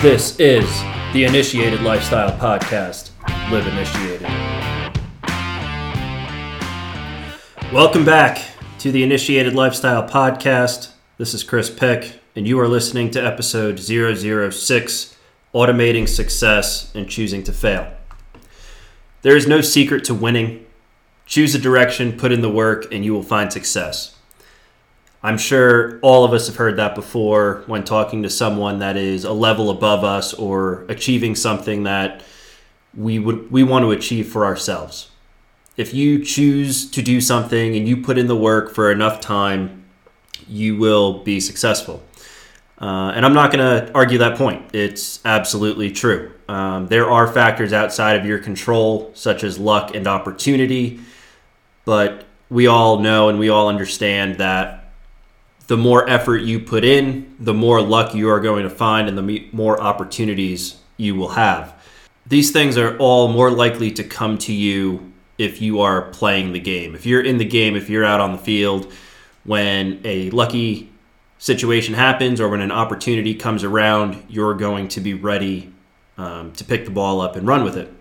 This is the Initiated Lifestyle Podcast. Live initiated. Welcome back to the Initiated Lifestyle Podcast. This is Chris Peck, and you are listening to episode 006 Automating Success and Choosing to Fail. There is no secret to winning. Choose a direction, put in the work, and you will find success. I'm sure all of us have heard that before when talking to someone that is a level above us or achieving something that we would we want to achieve for ourselves. If you choose to do something and you put in the work for enough time, you will be successful. Uh, and I'm not going to argue that point. It's absolutely true. Um, there are factors outside of your control, such as luck and opportunity, but we all know and we all understand that the more effort you put in, the more luck you are going to find and the more opportunities you will have. These things are all more likely to come to you if you are playing the game. If you're in the game, if you're out on the field, when a lucky situation happens or when an opportunity comes around, you're going to be ready um, to pick the ball up and run with it.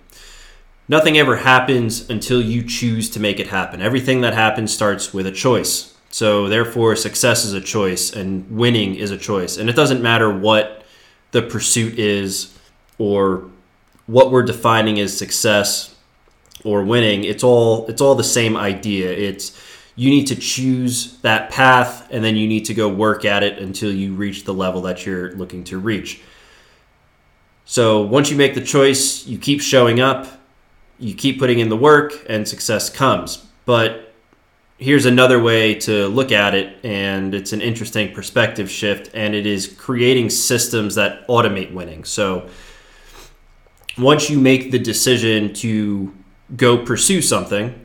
Nothing ever happens until you choose to make it happen. Everything that happens starts with a choice. So therefore, success is a choice and winning is a choice. And it doesn't matter what the pursuit is or what we're defining as success or winning. It's all it's all the same idea. It's you need to choose that path and then you need to go work at it until you reach the level that you're looking to reach. So once you make the choice, you keep showing up, you keep putting in the work, and success comes. But here's another way to look at it, and it's an interesting perspective shift, and it is creating systems that automate winning. So once you make the decision to go pursue something,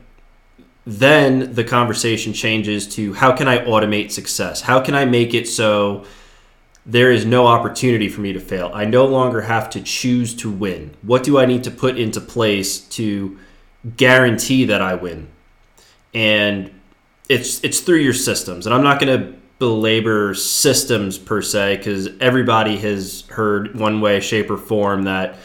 then the conversation changes to how can I automate success? How can I make it so there is no opportunity for me to fail? I no longer have to choose to win. What do I need to put into place to guarantee that I win? And it's it's through your systems, and I'm not going to belabor systems per se because everybody has heard one way, shape, or form that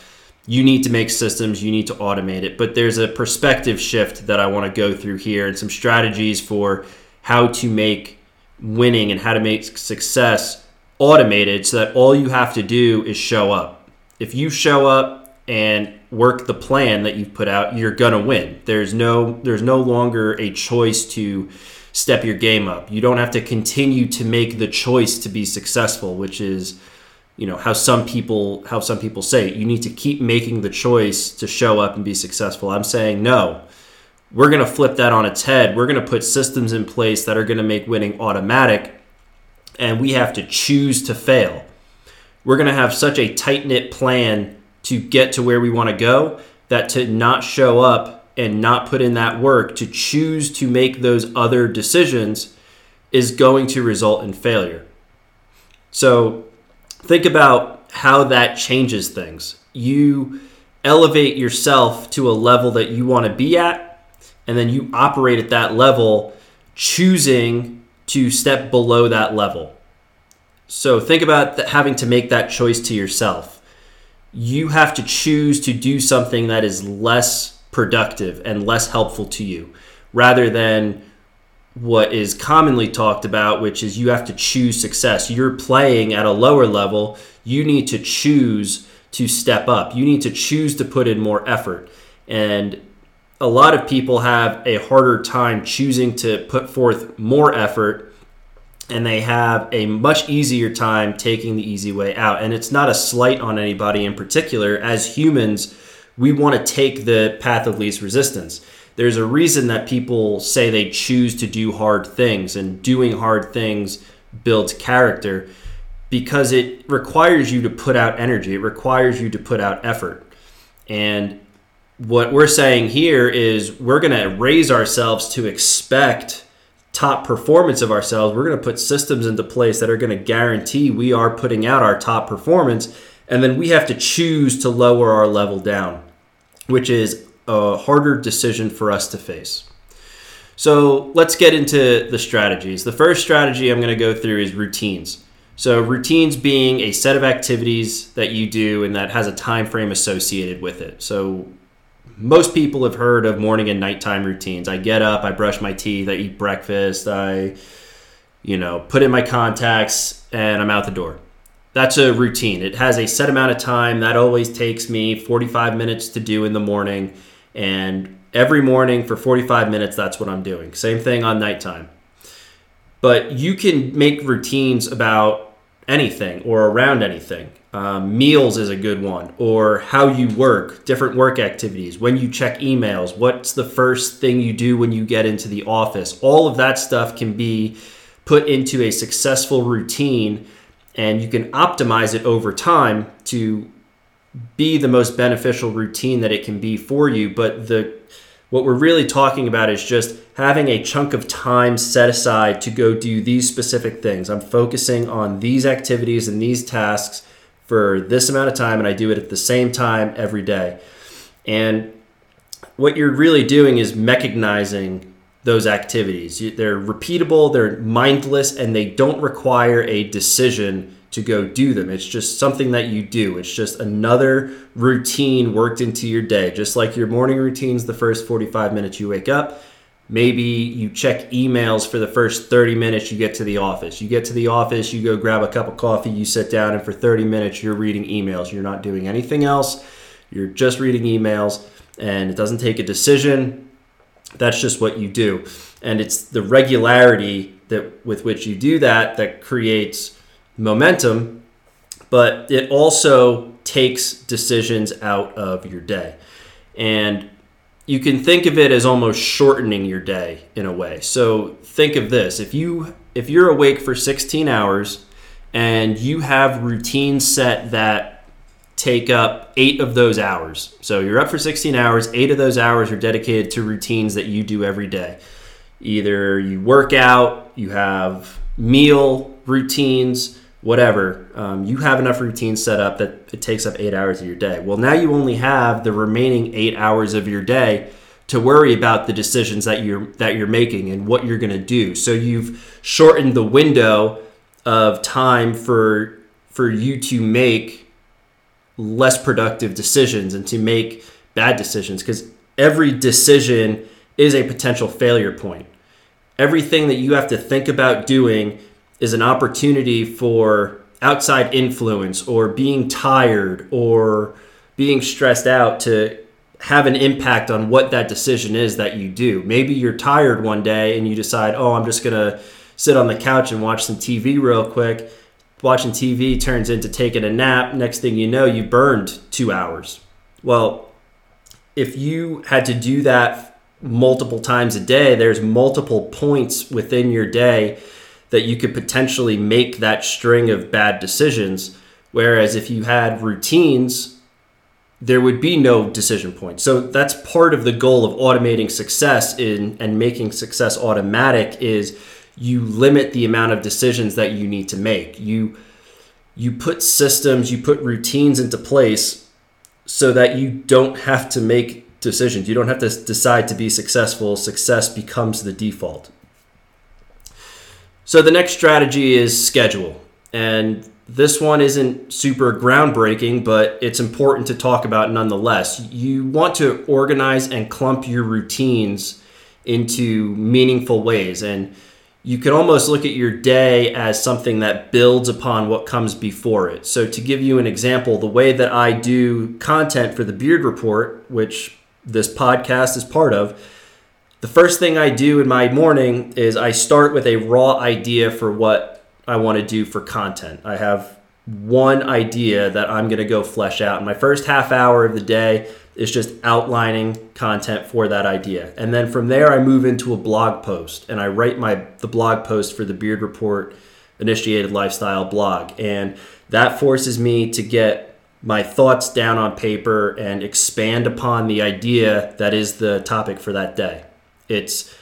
you need to make systems, you need to automate it. But there's a perspective shift that I want to go through here, and some strategies for how to make winning and how to make success automated so that all you have to do is show up. If you show up and work the plan that you've put out, you're gonna win. There's no there's no longer a choice to step your game up. You don't have to continue to make the choice to be successful, which is you know how some people how some people say you need to keep making the choice to show up and be successful. I'm saying no. We're going to flip that on its head. We're going to put systems in place that are going to make winning automatic and we have to choose to fail. We're going to have such a tight-knit plan to get to where we want to go that to not show up and not put in that work to choose to make those other decisions is going to result in failure. So think about how that changes things. You elevate yourself to a level that you want to be at, and then you operate at that level, choosing to step below that level. So think about having to make that choice to yourself you have to choose to do something that is less productive and less helpful to you rather than what is commonly talked about, which is you have to choose success. You're playing at a lower level, you need to choose to step up, you need to choose to put in more effort. And a lot of people have a harder time choosing to put forth more effort and they have a much easier time taking the easy way out. And it's not a slight on anybody in particular. As humans, we want to take the path of least resistance. There's a reason that people say they choose to do hard things, and doing hard things builds character because it requires you to put out energy, it requires you to put out effort. And what we're saying here is we're going to raise ourselves to expect top performance of ourselves, we're going to put systems into place that are going to guarantee we are putting out our top performance. And then we have to choose to lower our level down, which is a harder decision for us to face. So let's get into the strategies. The first strategy I'm going to go through is routines. So routines being a set of activities that you do and that has a time frame associated with it. So most people have heard of morning and nighttime routines. I get up, I brush my teeth, I eat breakfast, I you know, put in my contacts and I'm out the door. That's a routine. It has a set amount of time. That always takes me 45 minutes to do in the morning and every morning for 45 minutes that's what I'm doing. Same thing on nighttime. But you can make routines about anything or around anything. Um, meals is a good one, or how you work, different work activities, when you check emails, what's the first thing you do when you get into the office. All of that stuff can be put into a successful routine, and you can optimize it over time to be the most beneficial routine that it can be for you. But the what we're really talking about is just having a chunk of time set aside to go do these specific things. I'm focusing on these activities and these tasks for this amount of time, and I do it at the same time every day. And what you're really doing is mechanizing those activities. They're repeatable, they're mindless, and they don't require a decision to go do them. It's just something that you do. It's just another routine worked into your day. Just like your morning routines, the first 45 minutes you wake up, maybe you check emails for the first 30 minutes you get to the office. You get to the office, you go grab a cup of coffee, you sit down, and for 30 minutes you're reading emails. You're not doing anything else. You're just reading emails, and it doesn't take a decision. That's just what you do. And it's the regularity that with which you do that that creates momentum, but it also takes decisions out of your day. And you can think of it as almost shortening your day in a way. So think of this. If you if you're awake for 16 hours and you have routines set that take up 8 of those hours. So you're up for 16 hours, 8 of those hours are dedicated to routines that you do every day. Either you work out, you have meal routines, whatever, um, you have enough routines set up that it takes up eight hours of your day. Well, now you only have the remaining eight hours of your day to worry about the decisions that you're that you're making and what you're going to do. So you've shortened the window of time for for you to make less productive decisions and to make bad decisions because every decision is a potential failure point. Everything that you have to think about doing is an opportunity for outside influence or being tired or being stressed out to have an impact on what that decision is that you do. Maybe you're tired one day and you decide, oh, I'm just going to sit on the couch and watch some TV real quick. Watching TV turns into taking a nap. Next thing you know, you burned two hours. Well, if you had to do that multiple times a day, there's multiple points within your day that you could potentially make that string of bad decisions. Whereas if you had routines, there would be no decision point. So that's part of the goal of automating success in and making success automatic is you limit the amount of decisions that you need to make. You you put systems, you put routines into place so that you don't have to make decisions. You don't have to decide to be successful. Success becomes the default. So the next strategy is schedule. And this one isn't super groundbreaking, but it's important to talk about nonetheless. You want to organize and clump your routines into meaningful ways. And you can almost look at your day as something that builds upon what comes before it. So, to give you an example, the way that I do content for the Beard Report, which this podcast is part of, the first thing I do in my morning is I start with a raw idea for what I want to do for content. I have one idea that I'm going to go flesh out. And my first half hour of the day is just outlining content for that idea. And then from there I move into a blog post and I write my the blog post for the Beard Report initiated lifestyle blog. And that forces me to get my thoughts down on paper and expand upon the idea that is the topic for that day. It's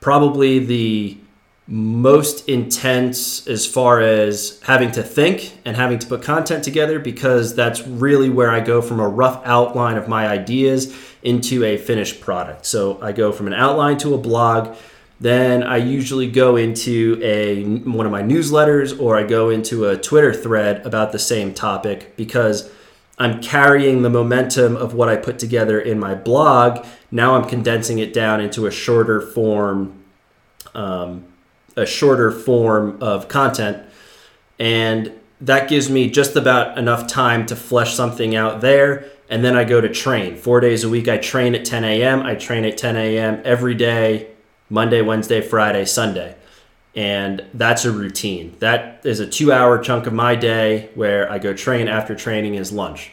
probably the most intense as far as having to think and having to put content together because that's really where I go from a rough outline of my ideas into a finished product. So I go from an outline to a blog then I usually go into a one of my newsletters or I go into a Twitter thread about the same topic because I'm carrying the momentum of what I put together in my blog. Now I'm condensing it down into a shorter form, um, a shorter form of content, and that gives me just about enough time to flesh something out there. And then I go to train four days a week. I train at 10 a.m. I train at 10 a.m. every day, Monday, Wednesday, Friday, Sunday. And that's a routine. That is a two hour chunk of my day where I go train after training is lunch.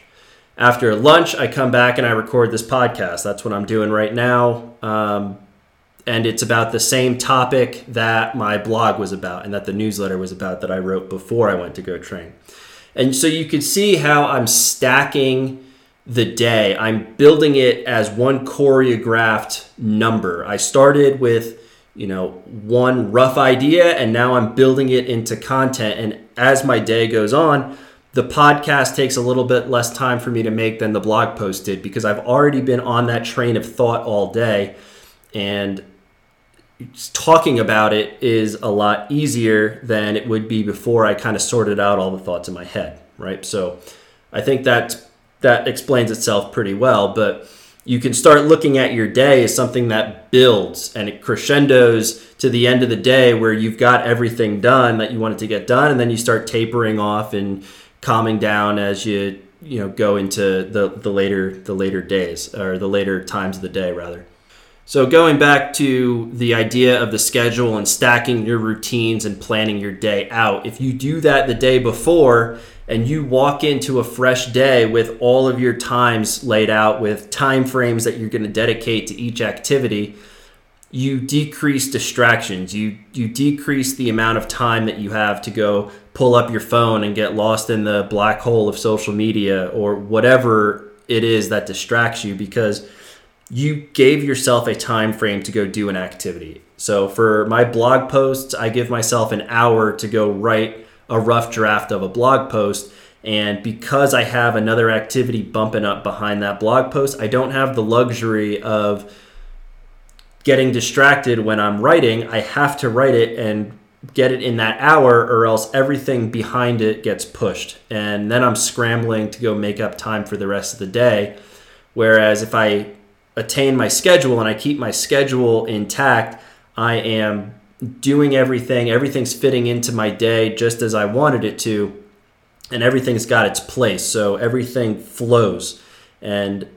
After lunch, I come back and I record this podcast. That's what I'm doing right now. Um, and it's about the same topic that my blog was about and that the newsletter was about that I wrote before I went to go train. And so you can see how I'm stacking the day. I'm building it as one choreographed number. I started with, you know, one rough idea and now I'm building it into content and as my day goes on, the podcast takes a little bit less time for me to make than the blog post did because I've already been on that train of thought all day and talking about it is a lot easier than it would be before I kind of sorted out all the thoughts in my head, right? So I think that that explains itself pretty well, but you can start looking at your day as something that builds and it crescendos to the end of the day where you've got everything done that you wanted to get done and then you start tapering off and calming down as you you know go into the the later the later days or the later times of the day rather. So, going back to the idea of the schedule and stacking your routines and planning your day out, if you do that the day before and you walk into a fresh day with all of your times laid out with time frames that you're going to dedicate to each activity, you decrease distractions. You you decrease the amount of time that you have to go pull up your phone and get lost in the black hole of social media or whatever it is that distracts you because you gave yourself a time frame to go do an activity. So for my blog posts, I give myself an hour to go write a rough draft of a blog post. And because I have another activity bumping up behind that blog post, I don't have the luxury of getting distracted when I'm writing. I have to write it and get it in that hour, or else everything behind it gets pushed. And then I'm scrambling to go make up time for the rest of the day. Whereas if I attain my schedule and I keep my schedule intact, I am doing everything, everything's fitting into my day just as I wanted it to, and everything's got its place. So everything flows. And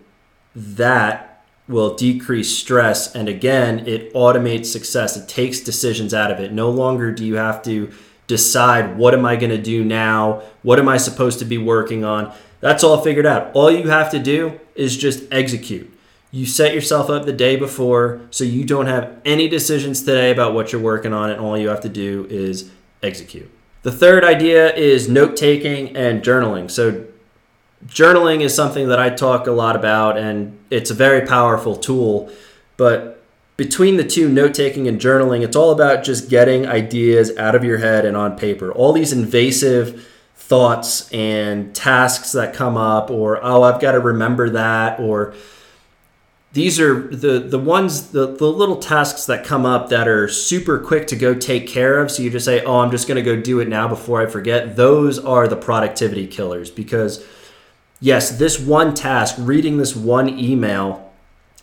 that will decrease stress. And again, it automates success. It takes decisions out of it. No longer do you have to decide what am I going to do now? What am I supposed to be working on? That's all figured out. All you have to do is just execute. You set yourself up the day before so you don't have any decisions today about what you're working on, and all you have to do is execute. The third idea is note taking and journaling. So, journaling is something that I talk a lot about, and it's a very powerful tool. But between the two, note taking and journaling, it's all about just getting ideas out of your head and on paper. All these invasive thoughts and tasks that come up, or, oh, I've got to remember that, or these are the the ones the, the little tasks that come up that are super quick to go take care of so you just say oh i'm just going to go do it now before i forget those are the productivity killers because yes this one task reading this one email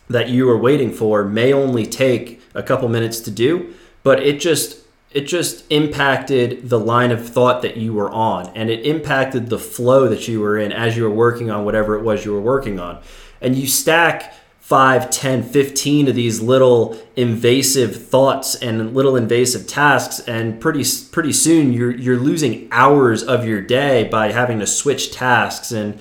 that you are waiting for may only take a couple minutes to do but it just it just impacted the line of thought that you were on and it impacted the flow that you were in as you were working on whatever it was you were working on. And you stack 5, 10, 15 of these little invasive thoughts and little invasive tasks and pretty pretty soon you're you're losing hours of your day by having to switch tasks and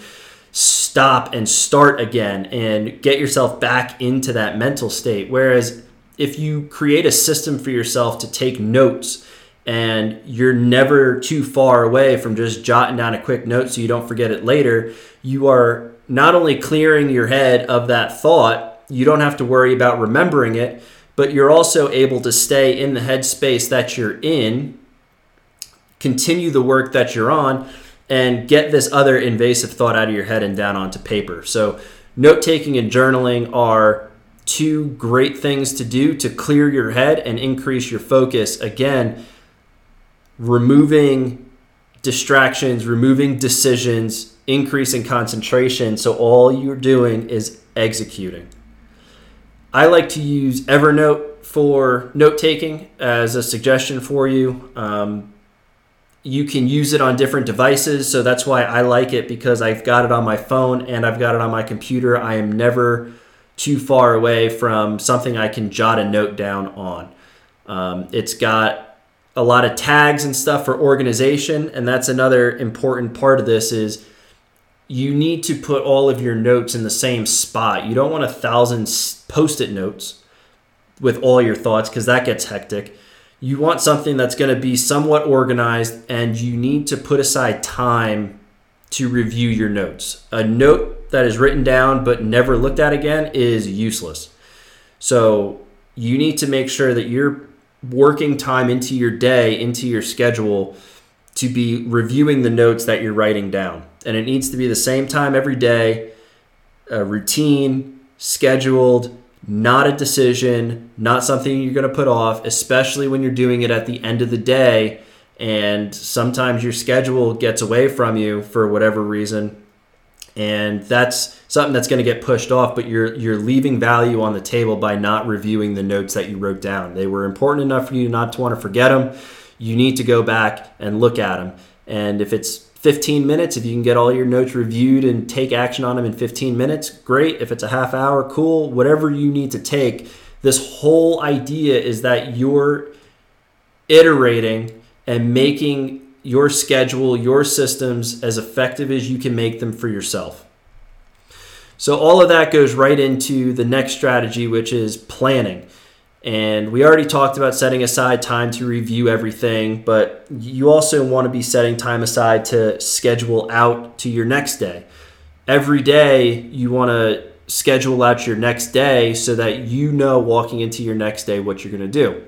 stop and start again and get yourself back into that mental state. Whereas if you create a system for yourself to take notes and you're never too far away from just jotting down a quick note so you don't forget it later you are not only clearing your head of that thought, you don't have to worry about remembering it, but you're also able to stay in the headspace that you're in, continue the work that you're on, and get this other invasive thought out of your head and down onto paper. So, note taking and journaling are two great things to do to clear your head and increase your focus. Again, removing distractions, removing decisions, increasing concentration. So all you're doing is executing. I like to use Evernote for note taking as a suggestion for you. Um, you can use it on different devices, so that's why I like it because I've got it on my phone and I've got it on my computer. I am never too far away from something I can jot a note down on. Um, it's got a lot of tags and stuff for organization, and that's another important part of this is you need to put all of your notes in the same spot. You don't want a thousand post-it notes with all your thoughts because that gets hectic. You want something that's going to be somewhat organized, and you need to put aside time to review your notes. A note that is written down but never looked at again is useless. So you need to make sure that you're working time into your day, into your schedule to be reviewing the notes that you're writing down. And it needs to be the same time every day, a routine, scheduled, not a decision, not something you're going to put off, especially when you're doing it at the end of the day. And sometimes your schedule gets away from you for whatever reason. And that's something that's going to get pushed off, but you're you're leaving value on the table by not reviewing the notes that you wrote down. They were important enough for you not to want to forget them. You need to go back and look at them. And if it's 15 minutes, if you can get all your notes reviewed and take action on them in 15 minutes, great. If it's a half hour, cool. Whatever you need to take. This whole idea is that you're iterating and making your schedule, your systems as effective as you can make them for yourself. So, all of that goes right into the next strategy, which is planning. And we already talked about setting aside time to review everything, but you also want to be setting time aside to schedule out to your next day. Every day, you want to schedule out your next day so that you know walking into your next day what you're going to do.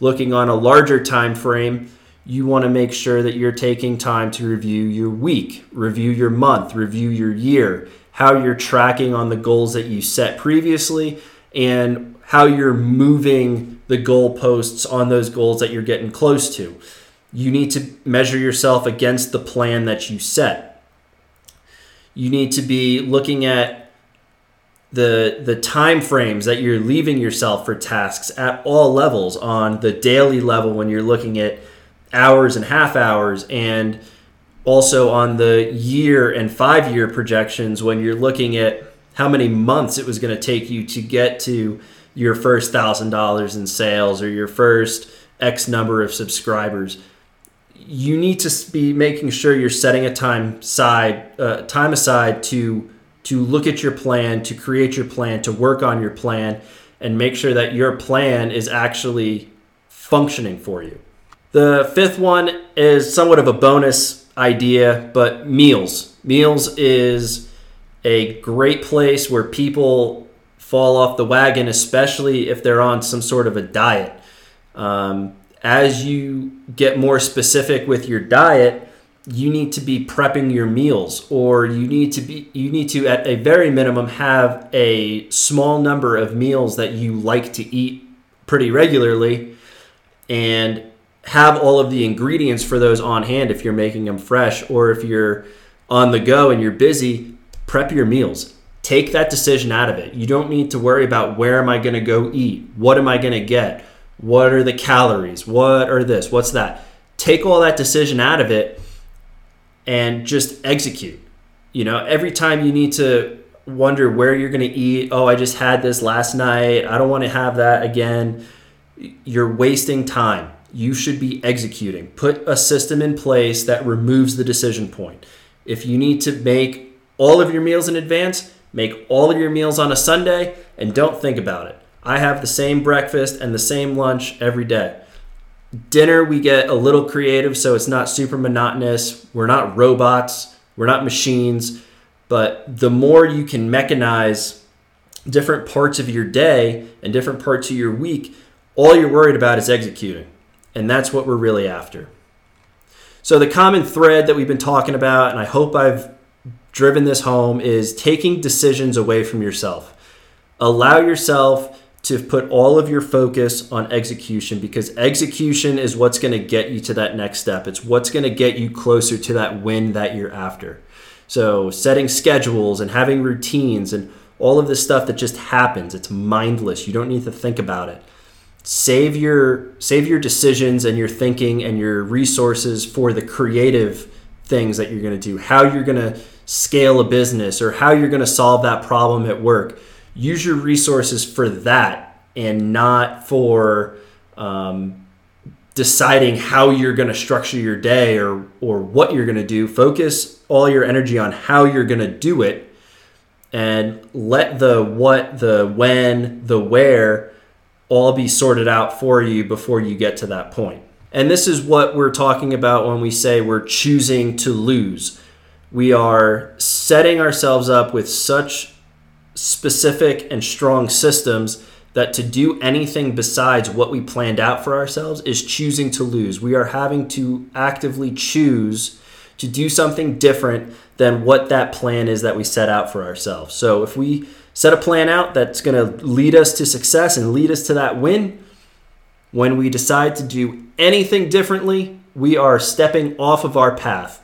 Looking on a larger time frame, you want to make sure that you're taking time to review your week, review your month, review your year, how you're tracking on the goals that you set previously, and how you're moving the goalposts on those goals that you're getting close to. You need to measure yourself against the plan that you set. You need to be looking at the the time frames that you're leaving yourself for tasks at all levels on the daily level when you're looking at hours and half hours and also on the year and five year projections when you're looking at how many months it was going to take you to get to your first thousand dollars in sales or your first X number of subscribers. You need to be making sure you're setting a time side uh, time aside to to look at your plan, to create your plan, to work on your plan, and make sure that your plan is actually functioning for you. The fifth one is somewhat of a bonus idea, but meals. Meals is a great place where people fall off the wagon, especially if they're on some sort of a diet. Um, as you get more specific with your diet, you need to be prepping your meals or you need to be you need to at a very minimum have a small number of meals that you like to eat pretty regularly and have all of the ingredients for those on hand if you're making them fresh or if you're on the go and you're busy prep your meals take that decision out of it. You don't need to worry about where am i going to go eat? What am i going to get? What are the calories? What are this? What's that? Take all that decision out of it and just execute. You know every time you need to wonder where you're going to eat oh i just had this last night. I don't want to have that again. You're wasting time. You should be executing. Put a system in place that removes the decision point. If you need to make all of your meals in advance, make all of your meals on a Sunday and don't think about it. I have the same breakfast and the same lunch every day. Dinner, we get a little creative so it's not super monotonous. We're not robots, we're not machines, but the more you can mechanize different parts of your day and different parts of your week, all you're worried about is executing. And that's what we're really after. So, the common thread that we've been talking about, and I hope I've driven this home, is taking decisions away from yourself. Allow yourself to put all of your focus on execution because execution is what's going to get you to that next step. It's what's going to get you closer to that win that you're after. So, setting schedules and having routines and all of this stuff that just happens, it's mindless. You don't need to think about it. Save your save your decisions and your thinking and your resources for the creative things that you're going to do. How you're going to scale a business or how you're going to solve that problem at work. Use your resources for that and not for um, deciding how you're going to structure your day or or what you're going to do. Focus all your energy on how you're going to do it and let the what the when the where all be sorted out for you before you get to that point. point. And this is what we're talking about when we say we're choosing to lose we are setting ourselves up with such specific and strong systems that to do anything besides what we planned out for ourselves is choosing to lose. We are having to actively choose to do something different than what that plan is that we set out for ourselves. So if we set a plan out that's going to lead us to success and lead us to that win, when we decide to do anything differently, we are stepping off of our path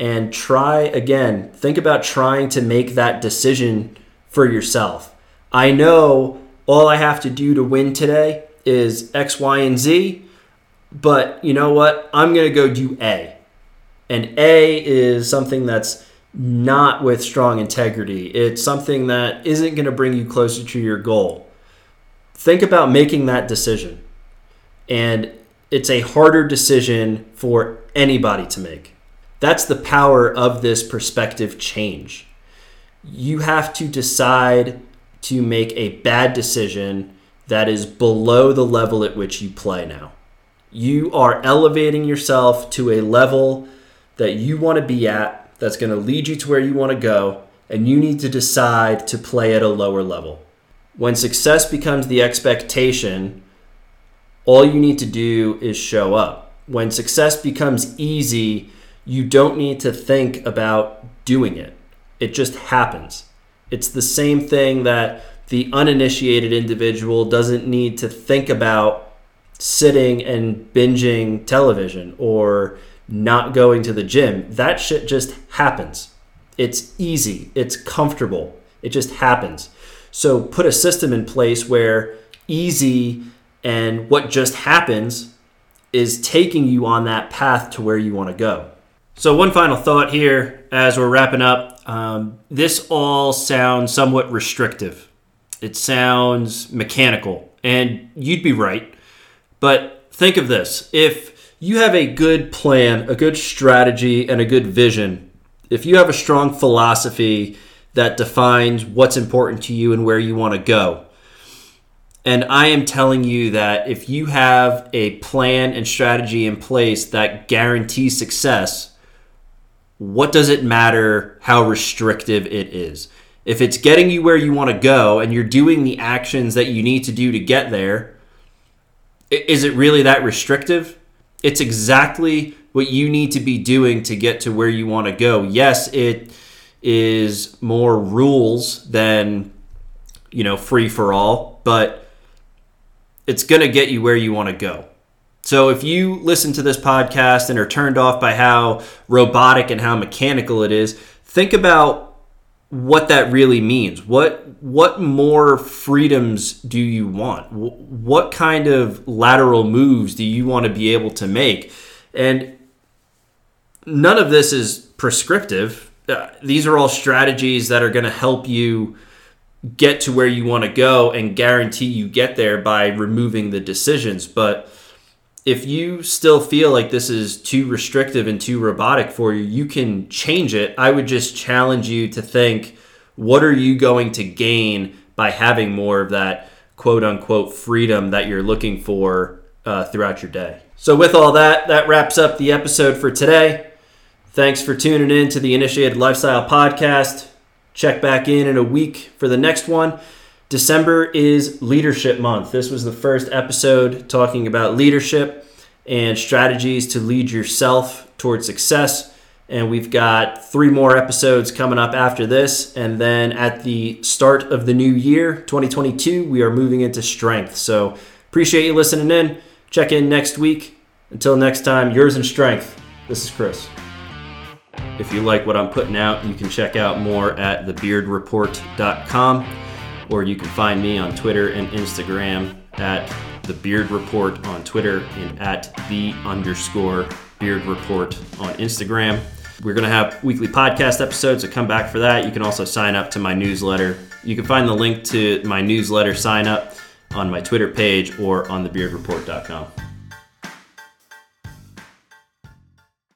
and try again, think about trying to make that decision for yourself. I know all I have to do to win today is X, Y, and Z, but you know what? I'm going to go do A. And A is something that's not with strong integrity. It's something that isn't going to bring you closer to your goal. Think about making that decision. And it's a harder decision for anybody to make. That's the power of this perspective change you have to decide to make a bad decision that is below the level at which you play now. You are elevating yourself to a level that you want to be at that's going to lead you to where you want to go, and you need to decide to play at a lower level. When success becomes the expectation, all you need to do is show up. When success becomes easy, you don't need to think about doing it. It just happens. It's the same thing that the uninitiated individual doesn't need to think about sitting and binging television or not going to the gym. That shit just happens. It's easy, it's comfortable, it just happens. So put a system in place where easy and what just happens is taking you on that path to where you want to go. So, one final thought here as we're wrapping up. Um, this all sounds somewhat restrictive. It sounds mechanical, and you'd be right. But think of this if you have a good plan, a good strategy, and a good vision, if you have a strong philosophy that defines what's important to you and where you want to go, and I am telling you that if you have a plan and strategy in place that guarantees success, what does it matter how restrictive it is? If it's getting you where you want to go and you're doing the actions that you need to do to get there, is it really that restrictive? It's exactly what you need to be doing to get to where you want to go. Yes, it is more rules than you know free for all, but it's going to get you where you want to go. So if you listen to this podcast and are turned off by how robotic and how mechanical it is, think about what that really means. What what more freedoms do you want? What kind of lateral moves do you want to be able to make? And none of this is prescriptive. Uh, these are all strategies that are going to help you get to where you want to go and guarantee you get there by removing the decisions, but if you still feel like this is too restrictive and too robotic for you, you can change it. I would just challenge you to think what are you going to gain by having more of that quote unquote freedom that you're looking for uh, throughout your day. So, with all that, that wraps up the episode for today. Thanks for tuning in to the Initiated Lifestyle Podcast. Check back in in a week for the next one. December is Leadership Month. This was the first episode talking about leadership and strategies to lead yourself towards success. And we've got three more episodes coming up after this. And then at the start of the new year, 2022, we are moving into strength. So appreciate you listening in. Check in next week. Until next time, yours in strength. This is Chris. If you like what I'm putting out, you can check out more at thebeardreport.com or you can find me on Twitter and Instagram at the Beard Report on Twitter and at the underscore Beard Report on Instagram. We're going to have weekly podcast episodes, so come back for that. You can also sign up to my newsletter. You can find the link to my newsletter sign up on my Twitter page or on thebeardreport.com.